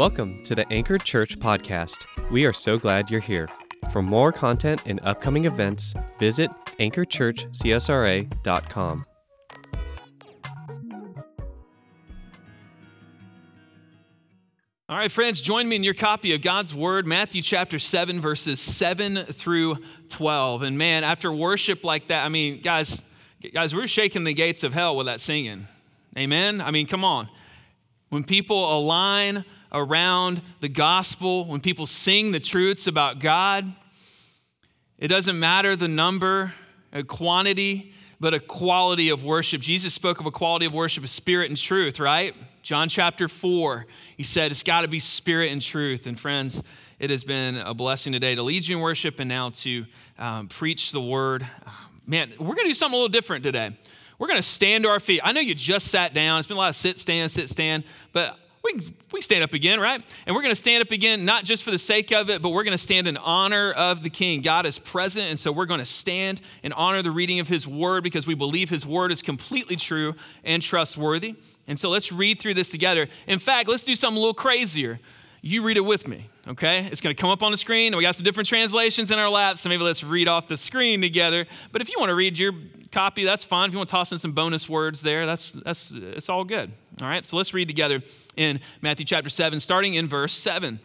Welcome to the Anchored Church podcast. We are so glad you're here. For more content and upcoming events, visit anchoredchurchcsra.com. All right, friends, join me in your copy of God's Word, Matthew chapter 7, verses 7 through 12. And man, after worship like that, I mean, guys, guys, we're shaking the gates of hell with that singing. Amen? I mean, come on. When people align around the gospel, when people sing the truths about God, it doesn't matter the number, a quantity, but a quality of worship. Jesus spoke of a quality of worship of spirit and truth, right? John chapter 4, he said it's got to be spirit and truth. And friends, it has been a blessing today to lead you in worship and now to um, preach the word. Man, we're going to do something a little different today. We're going to stand to our feet. I know you just sat down. It's been a lot of sit, stand, sit, stand, but we can, we stand up again, right? And we're going to stand up again, not just for the sake of it, but we're going to stand in honor of the King. God is present, and so we're going to stand and honor the reading of His Word because we believe His Word is completely true and trustworthy. And so let's read through this together. In fact, let's do something a little crazier. You read it with me, okay? It's to come up on the screen. We got some different translations in our laps, so maybe let's read off the screen together. But if you want to read your copy, that's fine. If you want to toss in some bonus words there, that's that's it's all good. All right. So let's read together in Matthew chapter 7 starting in verse 7.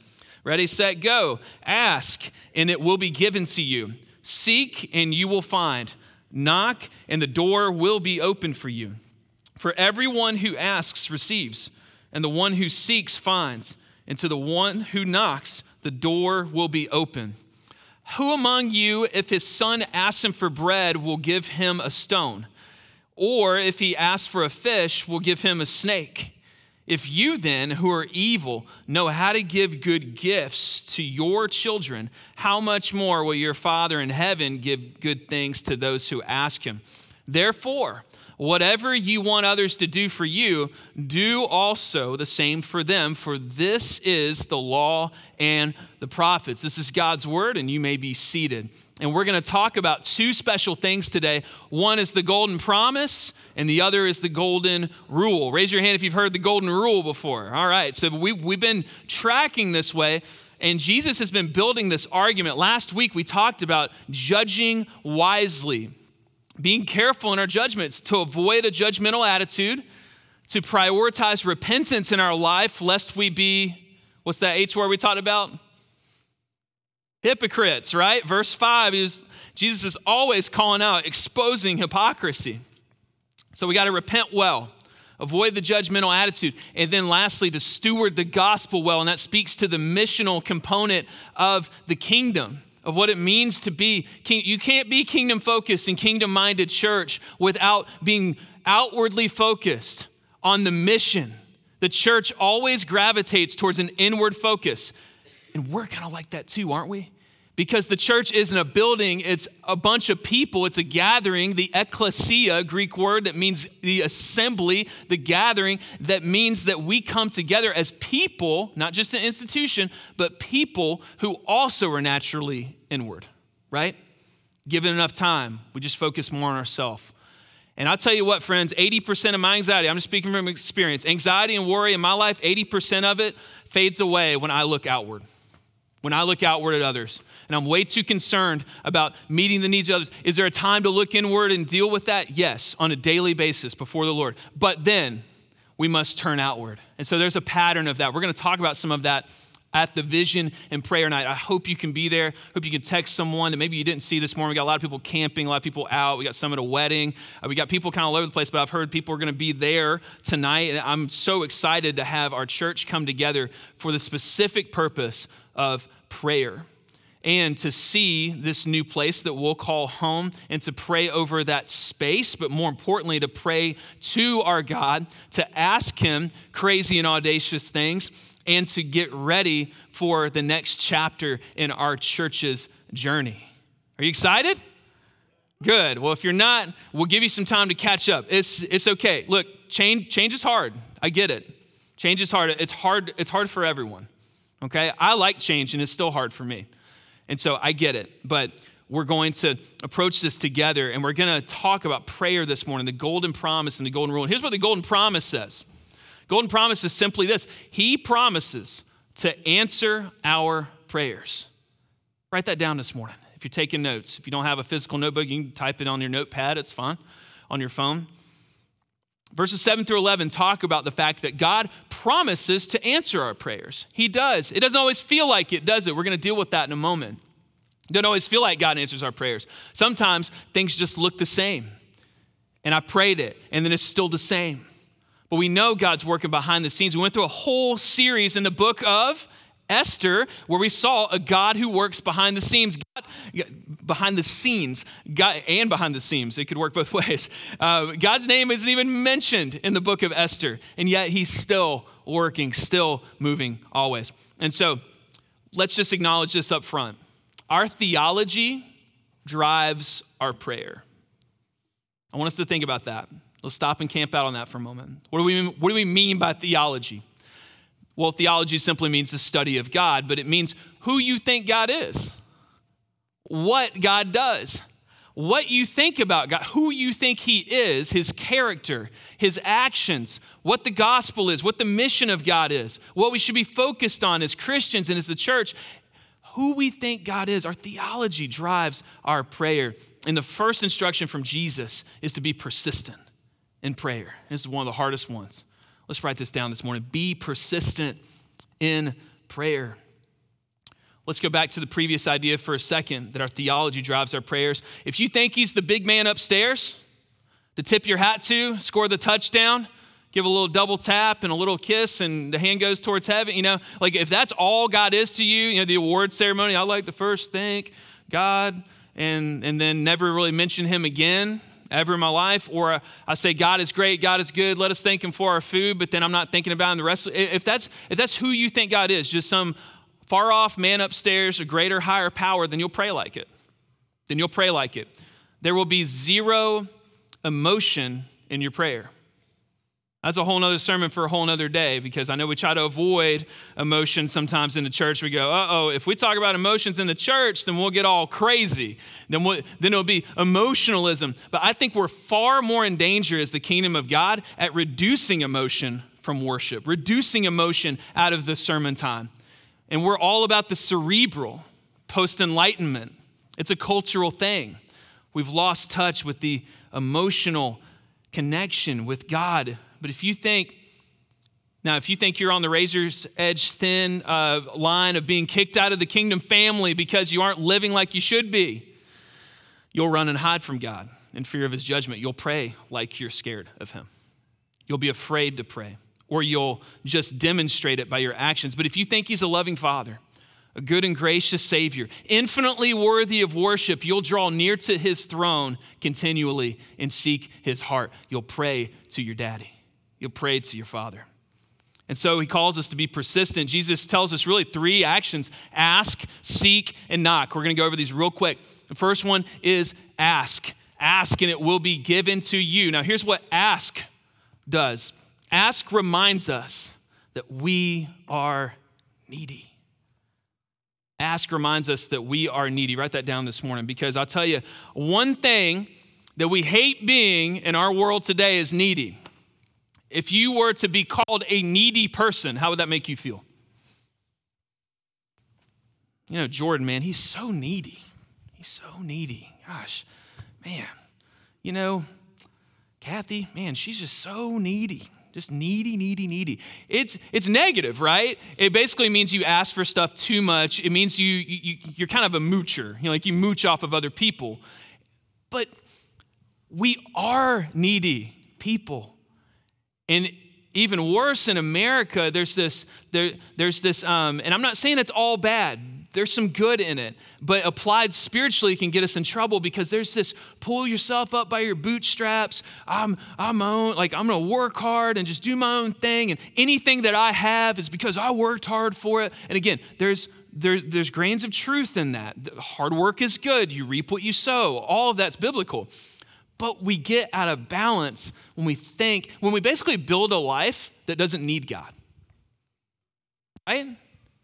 Ready, set, go. Ask and it will be given to you. Seek and you will find. Knock and the door will be open for you. For everyone who asks receives, and the one who seeks finds, and to the one who knocks the door will be open. Who among you, if his son asks him for bread, will give him a stone? Or if he asks for a fish, will give him a snake? If you then, who are evil, know how to give good gifts to your children, how much more will your Father in heaven give good things to those who ask him? Therefore, Whatever you want others to do for you, do also the same for them, for this is the law and the prophets. This is God's word, and you may be seated. And we're going to talk about two special things today. One is the golden promise, and the other is the golden rule. Raise your hand if you've heard the golden rule before. All right, so we, we've been tracking this way. And Jesus has been building this argument. Last week, we talked about judging wisely being careful in our judgments to avoid a judgmental attitude, to prioritize repentance in our life, lest we be, what's that H word we talked about? Hypocrites, right? Verse 5, was, Jesus is always calling out, exposing hypocrisy. So we got to repent well, avoid the judgmental attitude. And then lastly, to steward the gospel well. And that speaks to the missional component of the kingdom of what it means to be king. You can't be kingdom focused and kingdom minded church without being outwardly focused on the mission. The church always gravitates towards an inward focus. And we're kind of like that too, aren't we? Because the church isn't a building, it's a bunch of people, it's a gathering. The ecclesia, Greek word that means the assembly, the gathering, that means that we come together as people, not just an institution, but people who also are naturally inward, right? Given enough time, we just focus more on ourselves. And I'll tell you what, friends, 80% of my anxiety, I'm just speaking from experience, anxiety and worry in my life, 80% of it fades away when I look outward when I look outward at others and I'm way too concerned about meeting the needs of others. Is there a time to look inward and deal with that? Yes, on a daily basis before the Lord. But then we must turn outward. And so there's a pattern of that. We're going to talk about some of that at the vision and prayer night. I hope you can be there. Hope you can text someone that maybe you didn't see this morning. We got a lot of people camping, a lot of people out. We got some at a wedding. Uh, we got people kind of all over the place, but I've heard people are going to be there tonight. And I'm so excited to have our church come together for the specific purpose of prayer and to see this new place that we'll call home and to pray over that space, but more importantly, to pray to our God, to ask Him crazy and audacious things, and to get ready for the next chapter in our church's journey. Are you excited? Good. Well, if you're not, we'll give you some time to catch up. It's, it's okay. Look, change, change is hard. I get it. Change is hard. It's hard, it's hard for everyone. Okay? I like change and it's still hard for me. And so I get it. But we're going to approach this together and we're going to talk about prayer this morning, the golden promise and the golden rule. And here's what the golden promise says Golden promise is simply this He promises to answer our prayers. Write that down this morning if you're taking notes. If you don't have a physical notebook, you can type it on your notepad, it's fine, on your phone. Verses 7 through 11 talk about the fact that God promises to answer our prayers. He does. It doesn't always feel like it, does it? We're going to deal with that in a moment. It doesn't always feel like God answers our prayers. Sometimes things just look the same. And I prayed it, and then it's still the same. But we know God's working behind the scenes. We went through a whole series in the book of Esther, where we saw a God who works behind the scenes, God, behind the scenes, God, and behind the scenes. It could work both ways. Uh, God's name isn't even mentioned in the book of Esther, and yet He's still working, still moving, always. And so, let's just acknowledge this up front. Our theology drives our prayer. I want us to think about that. Let's stop and camp out on that for a moment. What do we, what do we mean by theology? Well, theology simply means the study of God, but it means who you think God is, what God does, what you think about God, who you think He is, His character, His actions, what the gospel is, what the mission of God is, what we should be focused on as Christians and as the church, who we think God is. Our theology drives our prayer. And the first instruction from Jesus is to be persistent in prayer. This is one of the hardest ones. Let's write this down this morning. Be persistent in prayer. Let's go back to the previous idea for a second that our theology drives our prayers. If you think he's the big man upstairs to tip your hat to, score the touchdown, give a little double tap and a little kiss and the hand goes towards heaven, you know, like if that's all God is to you, you know, the award ceremony, I like to first thank God and and then never really mention him again ever in my life, or I say God is great, God is good, let us thank Him for our food, but then I'm not thinking about Him the rest. If that's if that's who you think God is, just some far off man upstairs, a greater, higher power, then you'll pray like it. Then you'll pray like it. There will be zero emotion in your prayer. That's a whole nother sermon for a whole nother day because I know we try to avoid emotions sometimes in the church. We go, uh oh, if we talk about emotions in the church, then we'll get all crazy. Then, we'll, then it'll be emotionalism. But I think we're far more in danger as the kingdom of God at reducing emotion from worship, reducing emotion out of the sermon time. And we're all about the cerebral, post enlightenment. It's a cultural thing. We've lost touch with the emotional connection with God but if you think, now, if you think you're on the razor's edge thin uh, line of being kicked out of the kingdom family because you aren't living like you should be, you'll run and hide from God in fear of his judgment. You'll pray like you're scared of him. You'll be afraid to pray, or you'll just demonstrate it by your actions. But if you think he's a loving father, a good and gracious Savior, infinitely worthy of worship, you'll draw near to his throne continually and seek his heart. You'll pray to your daddy. You'll pray to your Father. And so he calls us to be persistent. Jesus tells us really three actions ask, seek, and knock. We're going to go over these real quick. The first one is ask. Ask, and it will be given to you. Now, here's what ask does ask reminds us that we are needy. Ask reminds us that we are needy. Write that down this morning because I'll tell you one thing that we hate being in our world today is needy. If you were to be called a needy person, how would that make you feel? You know, Jordan, man, he's so needy. He's so needy. Gosh, man. You know, Kathy, man, she's just so needy. Just needy, needy, needy. It's it's negative, right? It basically means you ask for stuff too much. It means you, you you're kind of a moocher. You know, like you mooch off of other people. But we are needy people. And even worse in America, there's this, there, there's this, um, and I'm not saying it's all bad. There's some good in it, but applied spiritually can get us in trouble because there's this pull yourself up by your bootstraps. I'm, I'm own, like I'm gonna work hard and just do my own thing, and anything that I have is because I worked hard for it. And again, there's there's, there's grains of truth in that. Hard work is good. You reap what you sow. All of that's biblical. But we get out of balance when we think, when we basically build a life that doesn't need God. Right? And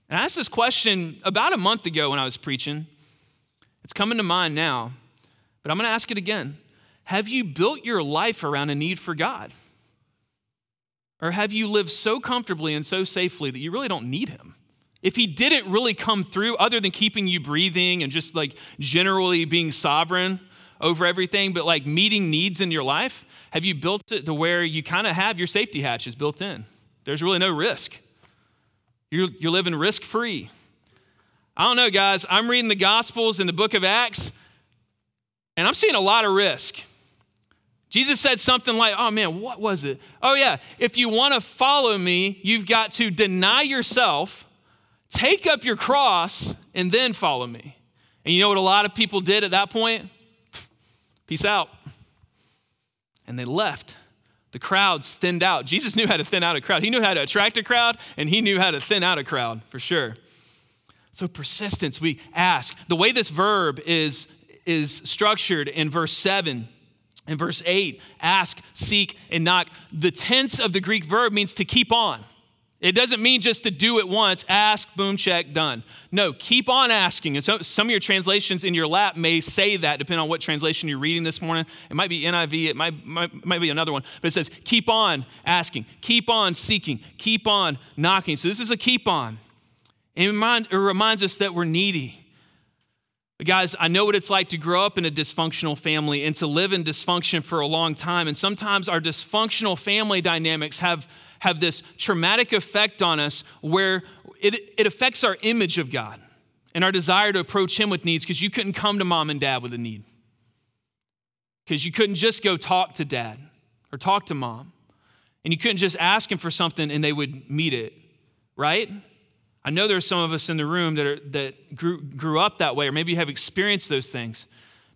I asked this question about a month ago when I was preaching. It's coming to mind now, but I'm going to ask it again. Have you built your life around a need for God? Or have you lived so comfortably and so safely that you really don't need Him? if he didn't really come through, other than keeping you breathing and just like generally being sovereign over everything, but like meeting needs in your life, have you built it to where you kind of have your safety hatches built in? There's really no risk. You're, you're living risk free. I don't know, guys. I'm reading the Gospels in the book of Acts, and I'm seeing a lot of risk. Jesus said something like, oh man, what was it? Oh, yeah, if you want to follow me, you've got to deny yourself, take up your cross, and then follow me. And you know what a lot of people did at that point? Peace out. And they left. The crowds thinned out. Jesus knew how to thin out a crowd. He knew how to attract a crowd, and he knew how to thin out a crowd for sure. So, persistence, we ask. The way this verb is, is structured in verse 7 and verse 8, ask, seek, and knock. The tense of the Greek verb means to keep on. It doesn't mean just to do it once, ask, boom, check, done. No, keep on asking. And so some of your translations in your lap may say that, depending on what translation you're reading this morning. It might be NIV, it might, might, might be another one, but it says, keep on asking, keep on seeking, keep on knocking. So this is a keep on. It, it reminds us that we're needy. Guys, I know what it's like to grow up in a dysfunctional family and to live in dysfunction for a long time. And sometimes our dysfunctional family dynamics have, have this traumatic effect on us where it, it affects our image of God and our desire to approach Him with needs because you couldn't come to mom and dad with a need. Because you couldn't just go talk to dad or talk to mom. And you couldn't just ask Him for something and they would meet it, right? I know there's some of us in the room that, are, that grew, grew up that way, or maybe you have experienced those things.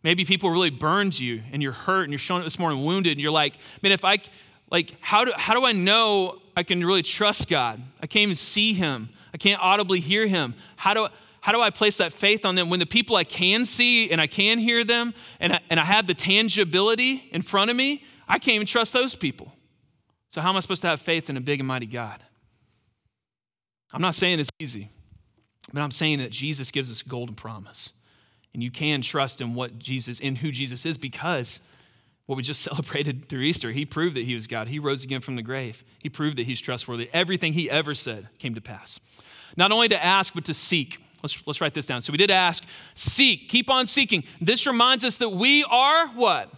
Maybe people really burned you and you're hurt and you're showing up this morning wounded and you're like, man, if I, like, how do, how do I know I can really trust God? I can't even see Him. I can't audibly hear Him. How do, how do I place that faith on them when the people I can see and I can hear them and I, and I have the tangibility in front of me, I can't even trust those people. So, how am I supposed to have faith in a big and mighty God? I'm not saying it's easy, but I'm saying that Jesus gives us a golden promise. And you can trust in what Jesus, in who Jesus is, because what we just celebrated through Easter, he proved that he was God. He rose again from the grave. He proved that he's trustworthy. Everything he ever said came to pass. Not only to ask, but to seek. Let's, let's write this down. So we did ask, seek, keep on seeking. This reminds us that we are what?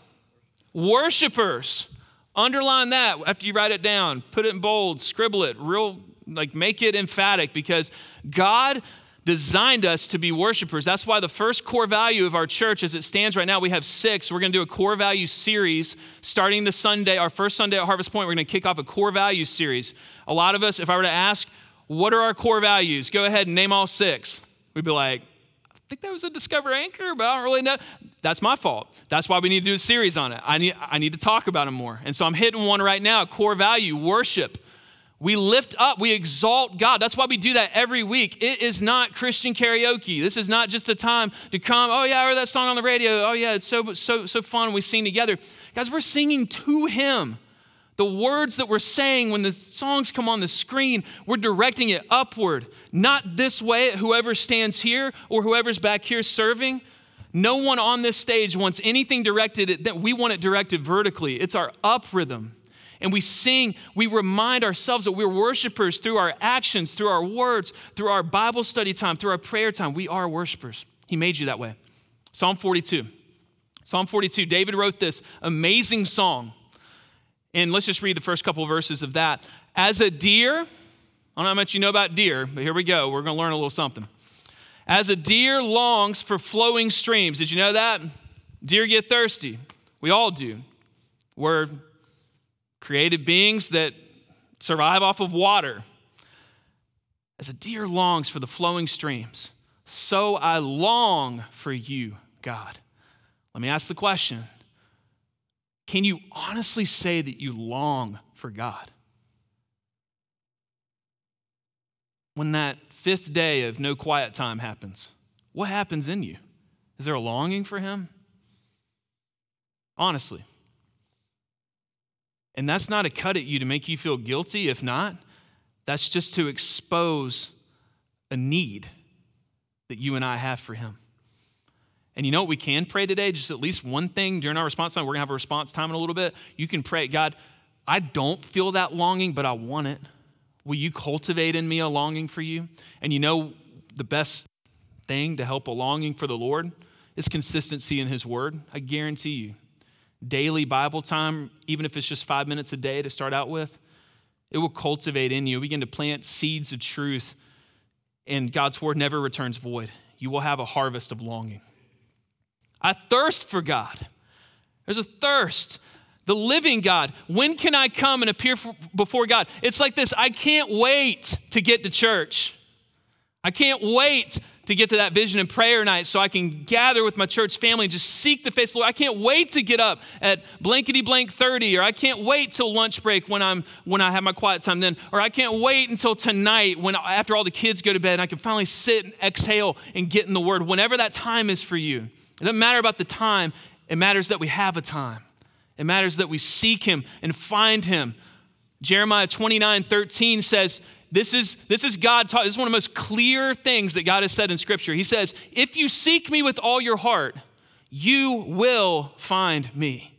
Worshipers. Underline that after you write it down. Put it in bold, scribble it, real like make it emphatic because God designed us to be worshipers. That's why the first core value of our church, as it stands right now, we have six. We're going to do a core value series starting the Sunday, our first Sunday at Harvest Point. We're going to kick off a core value series. A lot of us, if I were to ask, what are our core values? Go ahead and name all six. We'd be like, I think that was a Discover Anchor, but I don't really know. That's my fault. That's why we need to do a series on it. I need, I need to talk about them more. And so I'm hitting one right now core value, worship. We lift up, we exalt God. That's why we do that every week. It is not Christian karaoke. This is not just a time to come, oh yeah, I heard that song on the radio. Oh yeah, it's so so so fun. We sing together. Guys, we're singing to him. The words that we're saying when the songs come on the screen, we're directing it upward, not this way, whoever stands here or whoever's back here serving. No one on this stage wants anything directed, that we want it directed vertically. It's our up rhythm and we sing, we remind ourselves that we're worshipers through our actions, through our words, through our Bible study time, through our prayer time. We are worshipers. He made you that way. Psalm 42. Psalm 42, David wrote this amazing song. And let's just read the first couple of verses of that. As a deer, I don't know how much you know about deer, but here we go. We're going to learn a little something. As a deer longs for flowing streams. Did you know that? Deer get thirsty. We all do. We're created beings that survive off of water. As a deer longs for the flowing streams, so I long for you, God. Let me ask the question Can you honestly say that you long for God? When that fifth day of no quiet time happens, what happens in you? Is there a longing for Him? Honestly. And that's not a cut at you to make you feel guilty. If not, that's just to expose a need that you and I have for Him. And you know what we can pray today? Just at least one thing during our response time. We're going to have a response time in a little bit. You can pray, God, I don't feel that longing, but I want it. Will you cultivate in me a longing for you? And you know, the best thing to help a longing for the Lord is consistency in His Word. I guarantee you. Daily Bible time, even if it's just five minutes a day to start out with, it will cultivate in you. Begin to plant seeds of truth, and God's Word never returns void. You will have a harvest of longing. I thirst for God. There's a thirst. The living God. When can I come and appear before God? It's like this I can't wait to get to church. I can't wait to get to that vision and prayer night so I can gather with my church family and just seek the face of the Lord. I can't wait to get up at blankety blank 30, or I can't wait till lunch break when I'm when I have my quiet time then, or I can't wait until tonight when after all the kids go to bed and I can finally sit and exhale and get in the word. Whenever that time is for you. It doesn't matter about the time, it matters that we have a time. It matters that we seek him and find him. Jeremiah 29 13 says, this is, this is God taught. This is one of the most clear things that God has said in Scripture. He says, If you seek me with all your heart, you will find me.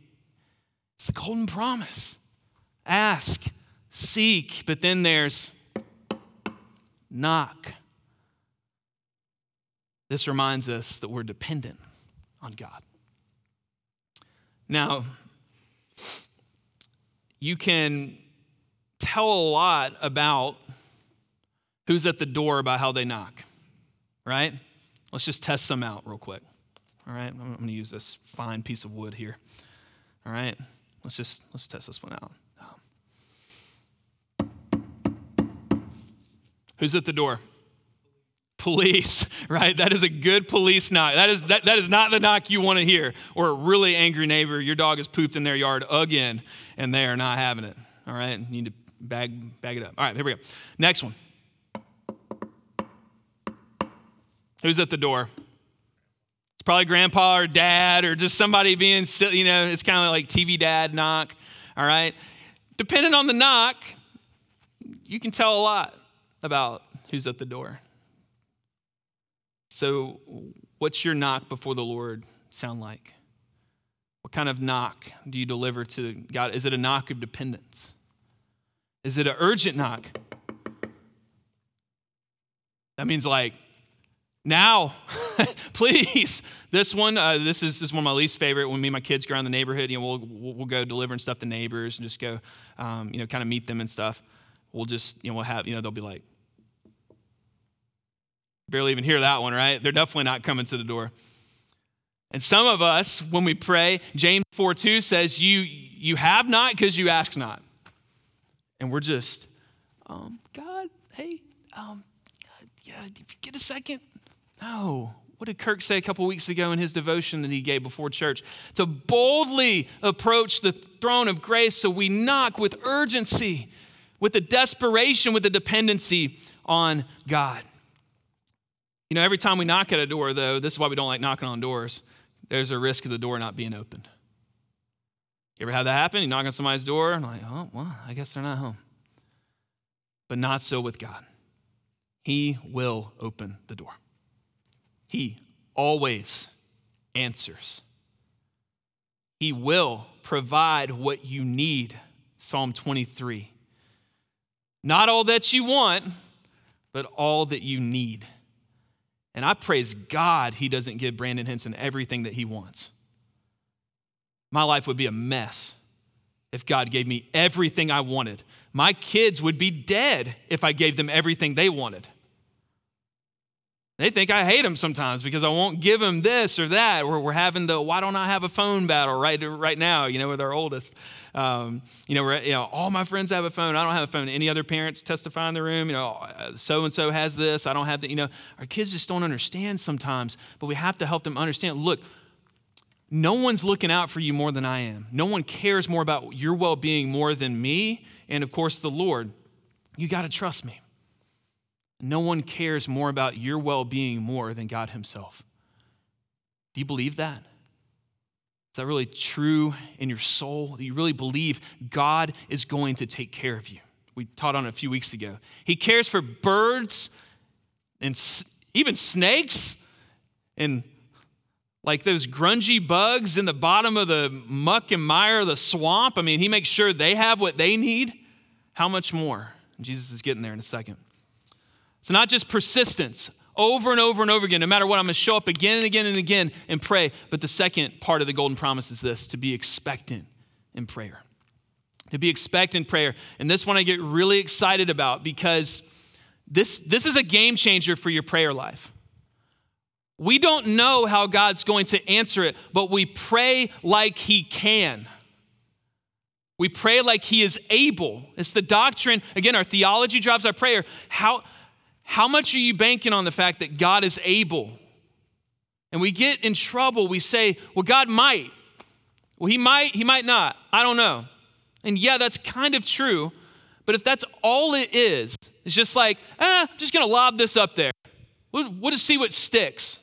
It's the golden promise. Ask, seek, but then there's knock. This reminds us that we're dependent on God. Now, you can tell a lot about who's at the door by how they knock, right? Let's just test some out real quick. All right, I'm going to use this fine piece of wood here. All right, let's just let's test this one out. Who's at the door? Police, right? That is a good police knock. That is that, that is not the knock you want to hear. Or a really angry neighbor, your dog has pooped in their yard again, and they are not having it. All right, you need to bag bag it up. All right, here we go. Next one. Who's at the door? It's probably grandpa or dad or just somebody being, silly, you know, it's kind of like TV dad knock, all right? Depending on the knock, you can tell a lot about who's at the door. So, what's your knock before the Lord sound like? What kind of knock do you deliver to God? Is it a knock of dependence? Is it an urgent knock? That means like, now, please. This one, uh, this, is, this is one of my least favorite. When me and my kids go around the neighborhood, you know, we'll, we'll go delivering stuff to neighbors and just go, um, you know, kind of meet them and stuff. We'll just, you know, we'll have, you know, they'll be like, barely even hear that one, right? They're definitely not coming to the door. And some of us, when we pray, James 4 2 says, You, you have not because you ask not. And we're just, um, God, hey, um, yeah, if you get a second, no. What did Kirk say a couple weeks ago in his devotion that he gave before church? To boldly approach the throne of grace so we knock with urgency, with the desperation, with the dependency on God. You know, every time we knock at a door, though, this is why we don't like knocking on doors, there's a risk of the door not being opened. You ever had that happen? You knock on somebody's door and like, oh, well, I guess they're not home. But not so with God. He will open the door. He always answers. He will provide what you need. Psalm 23. Not all that you want, but all that you need. And I praise God he doesn't give Brandon Henson everything that he wants. My life would be a mess if God gave me everything I wanted. My kids would be dead if I gave them everything they wanted. They think I hate them sometimes because I won't give them this or that. Or we're having the why don't I have a phone battle right, right now, you know, with our oldest. Um, you, know, we're, you know, all my friends have a phone. I don't have a phone. Any other parents testify in the room? You know, so and so has this. I don't have that. You know, our kids just don't understand sometimes, but we have to help them understand. Look, no one's looking out for you more than I am. No one cares more about your well being more than me and, of course, the Lord. You got to trust me. No one cares more about your well being more than God Himself. Do you believe that? Is that really true in your soul? Do you really believe God is going to take care of you? We taught on it a few weeks ago. He cares for birds and even snakes and like those grungy bugs in the bottom of the muck and mire of the swamp. I mean, He makes sure they have what they need. How much more Jesus is getting there in a second. It's not just persistence over and over and over again, no matter what, I'm going to show up again and again and again and pray. But the second part of the golden promise is this to be expectant in prayer. To be expectant in prayer. And this one I get really excited about because this, this is a game changer for your prayer life. We don't know how God's going to answer it, but we pray like He can. We pray like He is able. It's the doctrine. Again, our theology drives our prayer. How, how much are you banking on the fact that God is able? And we get in trouble. We say, well, God might. Well, He might, He might not. I don't know. And yeah, that's kind of true. But if that's all it is, it's just like, ah, I'm just going to lob this up there. We'll, we'll just see what sticks.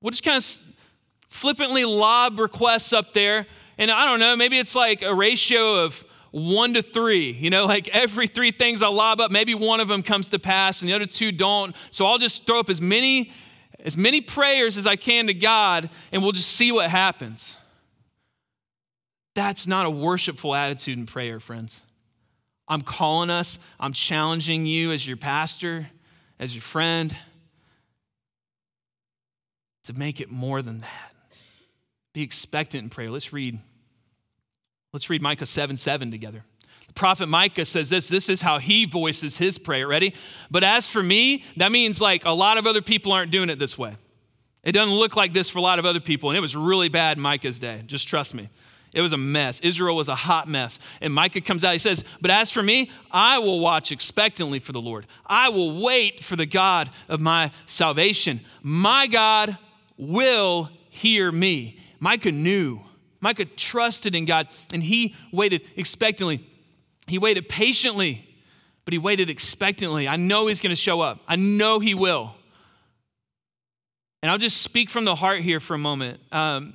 We'll just kind of flippantly lob requests up there. And I don't know, maybe it's like a ratio of one to three. You know, like every three things I lob up, maybe one of them comes to pass and the other two don't. So I'll just throw up as many as many prayers as I can to God and we'll just see what happens. That's not a worshipful attitude in prayer, friends. I'm calling us, I'm challenging you as your pastor, as your friend, to make it more than that. Be expectant in prayer. Let's read. Let's read Micah 7 7 together. The prophet Micah says this this is how he voices his prayer. Ready? But as for me, that means like a lot of other people aren't doing it this way. It doesn't look like this for a lot of other people, and it was really bad Micah's day. Just trust me. It was a mess. Israel was a hot mess. And Micah comes out, he says, But as for me, I will watch expectantly for the Lord. I will wait for the God of my salvation. My God will hear me. Micah knew. Micah trusted in God, and he waited expectantly. He waited patiently, but he waited expectantly. I know he's going to show up. I know he will. And I'll just speak from the heart here for a moment. Um,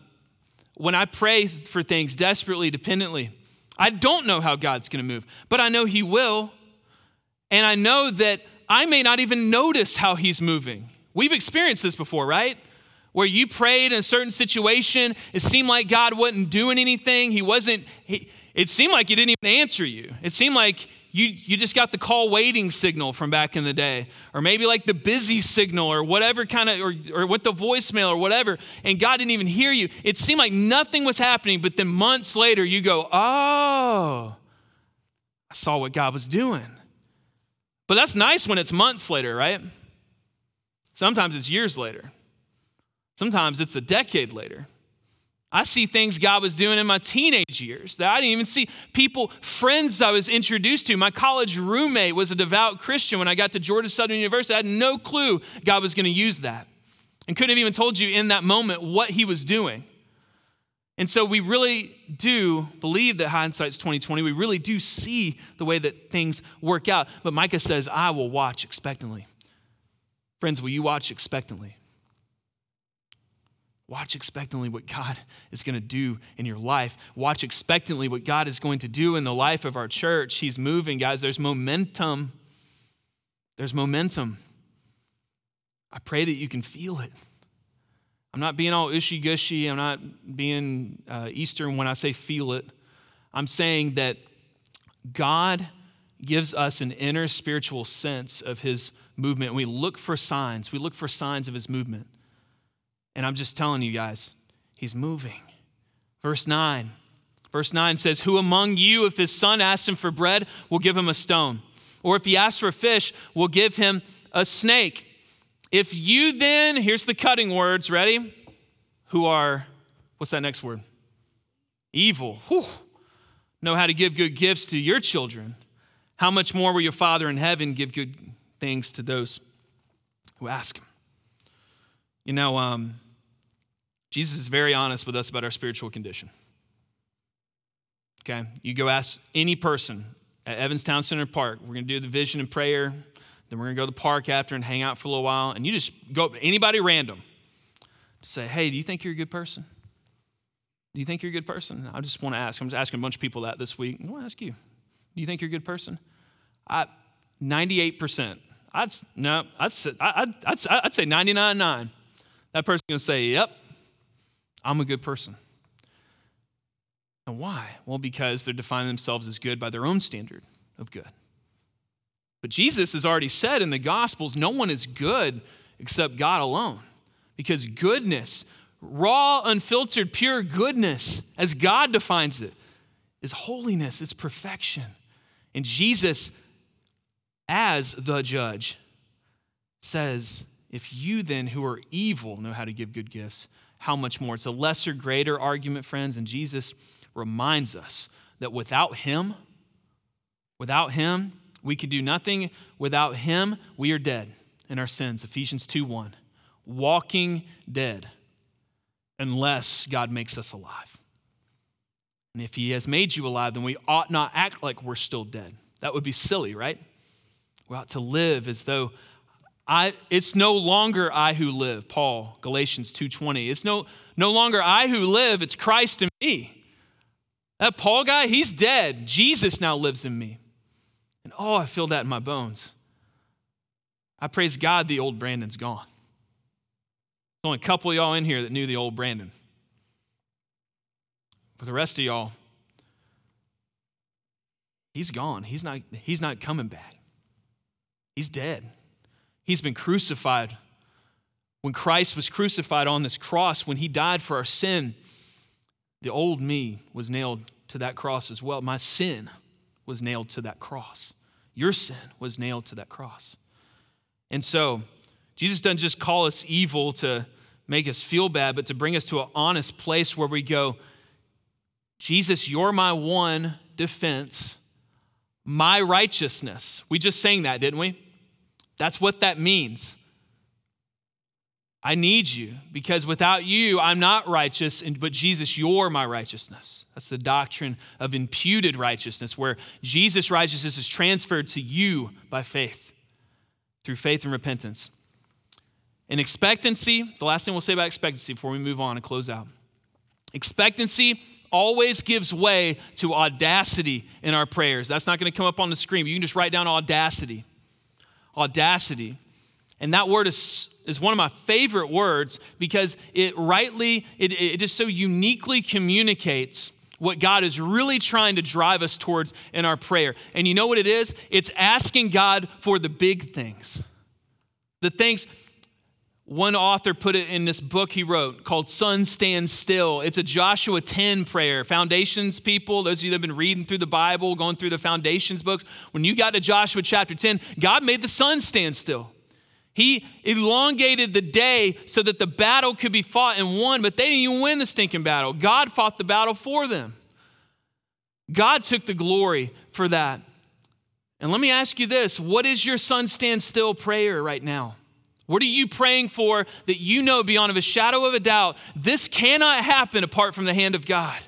when I pray for things desperately, dependently, I don't know how God's going to move, but I know He will. And I know that I may not even notice how He's moving. We've experienced this before, right? Where you prayed in a certain situation, it seemed like God wasn't doing anything. He wasn't, he, it seemed like He didn't even answer you. It seemed like you, you just got the call waiting signal from back in the day, or maybe like the busy signal, or whatever kind of, or, or with the voicemail, or whatever, and God didn't even hear you. It seemed like nothing was happening, but then months later, you go, Oh, I saw what God was doing. But that's nice when it's months later, right? Sometimes it's years later, sometimes it's a decade later. I see things God was doing in my teenage years that I didn't even see. People, friends I was introduced to. My college roommate was a devout Christian when I got to Georgia Southern University. I had no clue God was going to use that and couldn't have even told you in that moment what he was doing. And so we really do believe that hindsight's 2020. We really do see the way that things work out. But Micah says, I will watch expectantly. Friends, will you watch expectantly? Watch expectantly what God is going to do in your life. Watch expectantly what God is going to do in the life of our church. He's moving, guys. There's momentum. There's momentum. I pray that you can feel it. I'm not being all ushy gushy. I'm not being uh, Eastern when I say feel it. I'm saying that God gives us an inner spiritual sense of His movement. We look for signs, we look for signs of His movement. And I'm just telling you guys, he's moving. Verse 9. Verse 9 says, Who among you, if his son asks him for bread, will give him a stone? Or if he asks for fish, will give him a snake? If you then, here's the cutting words, ready? Who are, what's that next word? Evil. Whew. Know how to give good gifts to your children. How much more will your Father in heaven give good things to those who ask him? You know, um, Jesus is very honest with us about our spiritual condition. Okay? You go ask any person at Evans Towne Center Park. We're going to do the vision and prayer. Then we're going to go to the park after and hang out for a little while. And you just go up to anybody random. To say, hey, do you think you're a good person? Do you think you're a good person? I just want to ask. I'm just asking a bunch of people that this week. I want to ask you. Do you think you're a good person? I, 98%. I'd, no, I'd, I'd, I'd, I'd say 99.9. That person's going to say, yep, I'm a good person. And why? Well, because they're defining themselves as good by their own standard of good. But Jesus has already said in the Gospels no one is good except God alone. Because goodness, raw, unfiltered, pure goodness, as God defines it, is holiness, it's perfection. And Jesus, as the judge, says, If you then, who are evil, know how to give good gifts, how much more? It's a lesser, greater argument, friends. And Jesus reminds us that without Him, without Him, we can do nothing. Without Him, we are dead in our sins. Ephesians 2 1. Walking dead unless God makes us alive. And if He has made you alive, then we ought not act like we're still dead. That would be silly, right? We ought to live as though I, it's no longer I who live, Paul, Galatians 2.20. It's no, no longer I who live, it's Christ in me. That Paul guy, he's dead. Jesus now lives in me. And oh, I feel that in my bones. I praise God the old Brandon's gone. There's only a couple y'all in here that knew the old Brandon. But the rest of y'all, he's gone. He's not, he's not coming back. He's dead. He's been crucified. When Christ was crucified on this cross, when he died for our sin, the old me was nailed to that cross as well. My sin was nailed to that cross. Your sin was nailed to that cross. And so, Jesus doesn't just call us evil to make us feel bad, but to bring us to an honest place where we go, Jesus, you're my one defense, my righteousness. We just sang that, didn't we? That's what that means. I need you because without you, I'm not righteous, but Jesus, you're my righteousness. That's the doctrine of imputed righteousness, where Jesus' righteousness is transferred to you by faith, through faith and repentance. In expectancy, the last thing we'll say about expectancy before we move on and close out expectancy always gives way to audacity in our prayers. That's not going to come up on the screen. You can just write down audacity audacity. And that word is, is one of my favorite words because it rightly, it, it just so uniquely communicates what God is really trying to drive us towards in our prayer. And you know what it is? It's asking God for the big things. The things, one author put it in this book he wrote called Sun Stand Still. It's a Joshua 10 prayer. Foundations people, those of you that have been reading through the Bible, going through the foundations books, when you got to Joshua chapter 10, God made the sun stand still. He elongated the day so that the battle could be fought and won, but they didn't even win the stinking battle. God fought the battle for them. God took the glory for that. And let me ask you this what is your sun stand still prayer right now? What are you praying for that you know beyond a shadow of a doubt this cannot happen apart from the hand of God?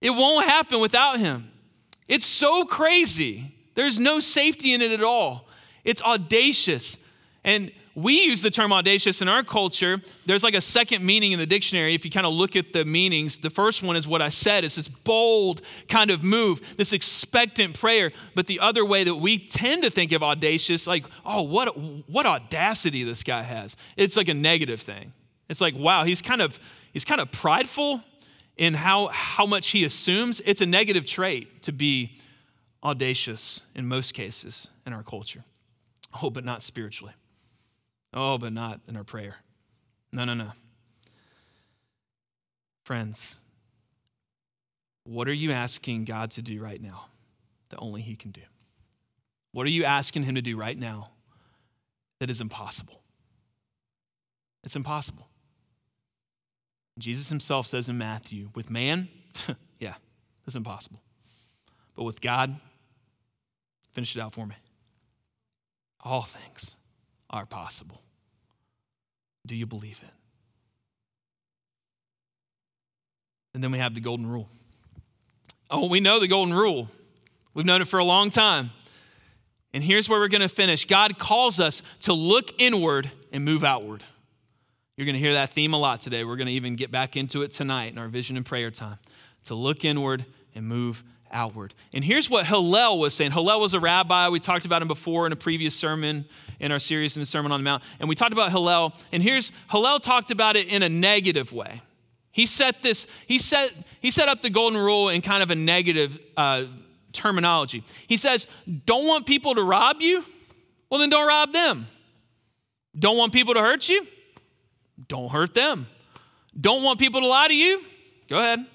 It won't happen without Him. It's so crazy. There's no safety in it at all. It's audacious. And we use the term audacious in our culture. There's like a second meaning in the dictionary. If you kind of look at the meanings, the first one is what I said it's this bold kind of move, this expectant prayer. But the other way that we tend to think of audacious, like, oh, what, what audacity this guy has. It's like a negative thing. It's like, wow, he's kind of, he's kind of prideful in how, how much he assumes. It's a negative trait to be audacious in most cases in our culture. Oh, but not spiritually. Oh, but not in our prayer. No, no, no. Friends, what are you asking God to do right now that only He can do? What are you asking Him to do right now that is impossible? It's impossible. Jesus Himself says in Matthew, with man, yeah, it's impossible. But with God, finish it out for me. All things are possible. Do you believe it? And then we have the golden rule. Oh, we know the golden rule. We've known it for a long time. And here's where we're going to finish God calls us to look inward and move outward. You're going to hear that theme a lot today. We're going to even get back into it tonight in our vision and prayer time to look inward and move outward. And here's what Hillel was saying. Hillel was a rabbi. We talked about him before in a previous sermon in our series in the Sermon on the Mount. And we talked about Hillel. And here's Hillel talked about it in a negative way. He set this, he set, he set up the golden rule in kind of a negative uh, terminology. He says, Don't want people to rob you? Well, then don't rob them. Don't want people to hurt you? Don't hurt them. Don't want people to lie to you? Go ahead.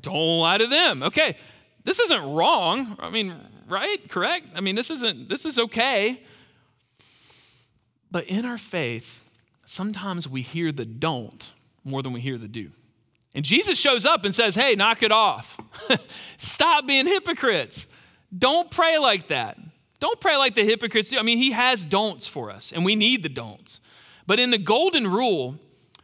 Don't lie to them. Okay. This isn't wrong. I mean, right? Correct? I mean, this isn't this is okay. But in our faith, sometimes we hear the don't more than we hear the do. And Jesus shows up and says, Hey, knock it off. Stop being hypocrites. Don't pray like that. Don't pray like the hypocrites do. I mean, he has don'ts for us, and we need the don'ts. But in the golden rule,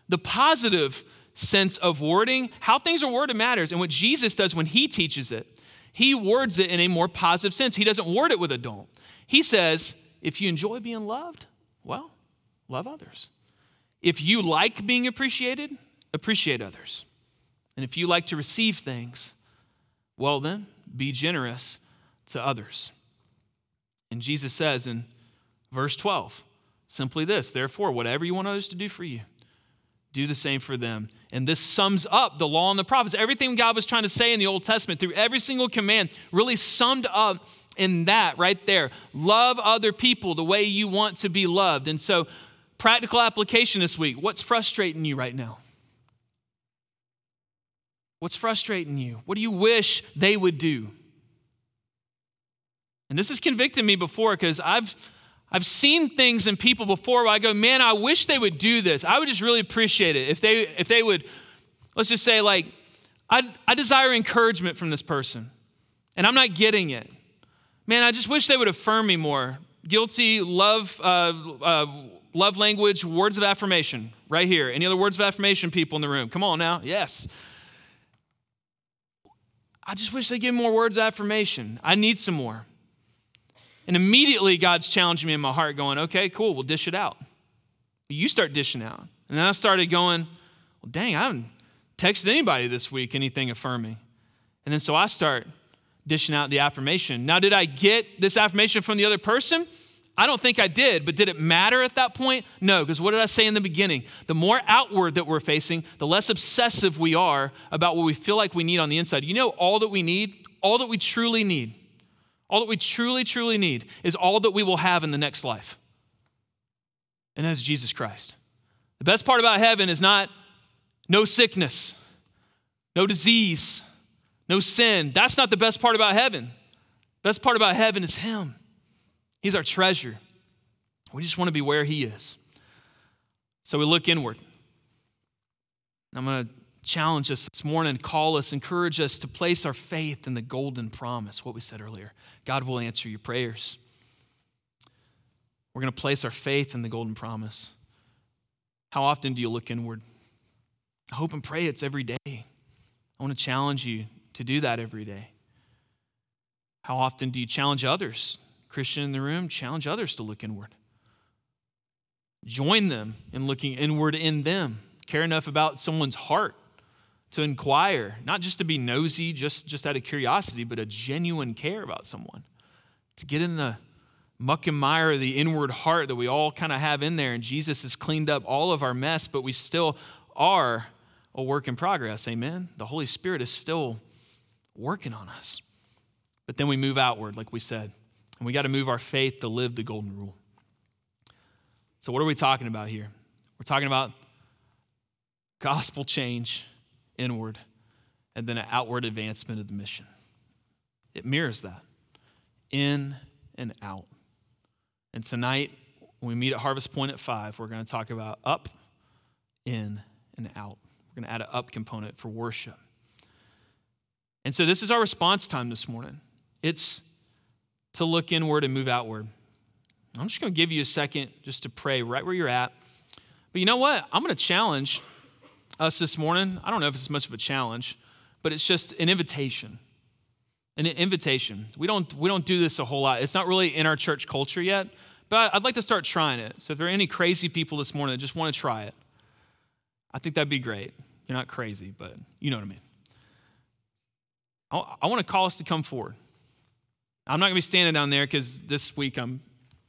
the positive sense of wording, how things are worded matters. And what Jesus does when he teaches it, he words it in a more positive sense. He doesn't word it with a don't. He says, if you enjoy being loved, well, love others. If you like being appreciated, appreciate others. And if you like to receive things, well, then be generous to others. And Jesus says in verse 12, simply this therefore, whatever you want others to do for you, do the same for them. And this sums up the law and the prophets. Everything God was trying to say in the Old Testament through every single command really summed up in that right there. Love other people the way you want to be loved. And so, practical application this week what's frustrating you right now? What's frustrating you? What do you wish they would do? And this has convicted me before because I've I've seen things in people before where I go, man, I wish they would do this. I would just really appreciate it if they if they would, let's just say, like, I, I desire encouragement from this person, and I'm not getting it. Man, I just wish they would affirm me more. Guilty, love, uh, uh, love language, words of affirmation, right here. Any other words of affirmation, people in the room? Come on now. Yes. I just wish they give more words of affirmation. I need some more. And immediately God's challenging me in my heart, going, okay, cool, we'll dish it out. You start dishing out. And then I started going, well, dang, I haven't texted anybody this week anything affirming. And then so I start dishing out the affirmation. Now, did I get this affirmation from the other person? I don't think I did, but did it matter at that point? No, because what did I say in the beginning? The more outward that we're facing, the less obsessive we are about what we feel like we need on the inside. You know, all that we need, all that we truly need all that we truly, truly need is all that we will have in the next life. And that is Jesus Christ. The best part about heaven is not no sickness, no disease, no sin. That's not the best part about heaven. The best part about heaven is Him. He's our treasure. We just want to be where He is. So we look inward. I'm going to challenge us this morning, call us, encourage us to place our faith in the golden promise, what we said earlier. God will answer your prayers. We're going to place our faith in the golden promise. How often do you look inward? I hope and pray it's every day. I want to challenge you to do that every day. How often do you challenge others? Christian in the room, challenge others to look inward. Join them in looking inward in them. Care enough about someone's heart to inquire, not just to be nosy, just, just out of curiosity, but a genuine care about someone. To get in the muck and mire of the inward heart that we all kind of have in there. And Jesus has cleaned up all of our mess, but we still are a work in progress. Amen. The Holy Spirit is still working on us. But then we move outward, like we said, and we got to move our faith to live the golden rule. So, what are we talking about here? We're talking about gospel change inward, and then an outward advancement of the mission. It mirrors that in and out. And tonight, when we meet at Harvest Point at 5, we're going to talk about up, in, and out. We're going to add an up component for worship. And so, this is our response time this morning. It's to look inward and move outward. I'm just going to give you a second just to pray right where you're at. But you know what? I'm going to challenge us this morning. I don't know if it's much of a challenge, but it's just an invitation. An invitation. We don't, we don't do this a whole lot. It's not really in our church culture yet, but I'd like to start trying it. So if there are any crazy people this morning that just want to try it, I think that'd be great. You're not crazy, but you know what I mean. I, I want to call us to come forward. I'm not going to be standing down there because this week I'm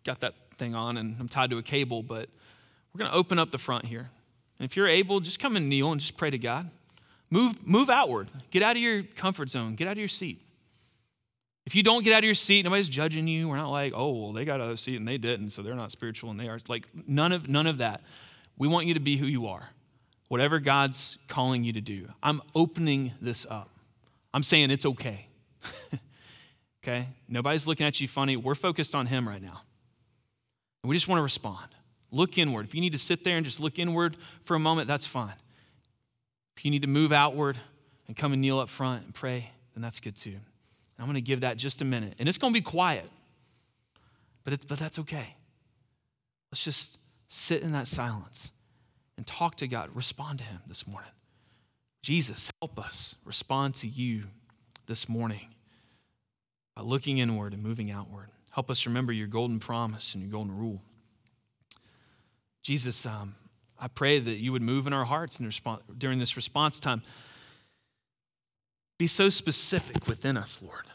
got that thing on and I'm tied to a cable, but we're going to open up the front here. And if you're able, just come and kneel and just pray to God. Move, move outward. Get out of your comfort zone. Get out of your seat. If you don't get out of your seat, nobody's judging you. We're not like, oh, well, they got out of the seat and they didn't, so they're not spiritual and they are. Like, none of, none of that. We want you to be who you are, whatever God's calling you to do. I'm opening this up. I'm saying it's okay. okay? Nobody's looking at you funny. We're focused on Him right now. And we just want to respond. Look inward. If you need to sit there and just look inward for a moment, that's fine. If you need to move outward and come and kneel up front and pray, then that's good too. I'm going to give that just a minute. And it's going to be quiet, but, it's, but that's okay. Let's just sit in that silence and talk to God. Respond to Him this morning. Jesus, help us respond to you this morning by looking inward and moving outward. Help us remember your golden promise and your golden rule. Jesus, um, I pray that you would move in our hearts in response, during this response time. Be so specific within us, Lord,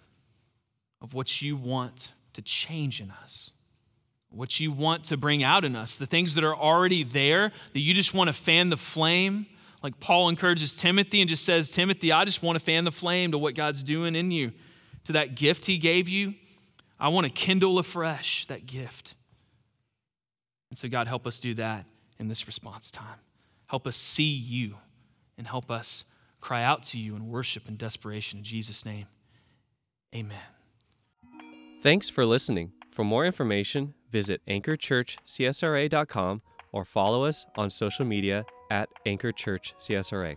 of what you want to change in us, what you want to bring out in us, the things that are already there, that you just want to fan the flame. Like Paul encourages Timothy and just says, Timothy, I just want to fan the flame to what God's doing in you, to that gift he gave you. I want to kindle afresh that gift. And so, God, help us do that in this response time. Help us see you and help us cry out to you in worship and desperation. In Jesus' name, amen. Thanks for listening. For more information, visit anchorchurchcsra.com or follow us on social media at Anchor Church CSRA.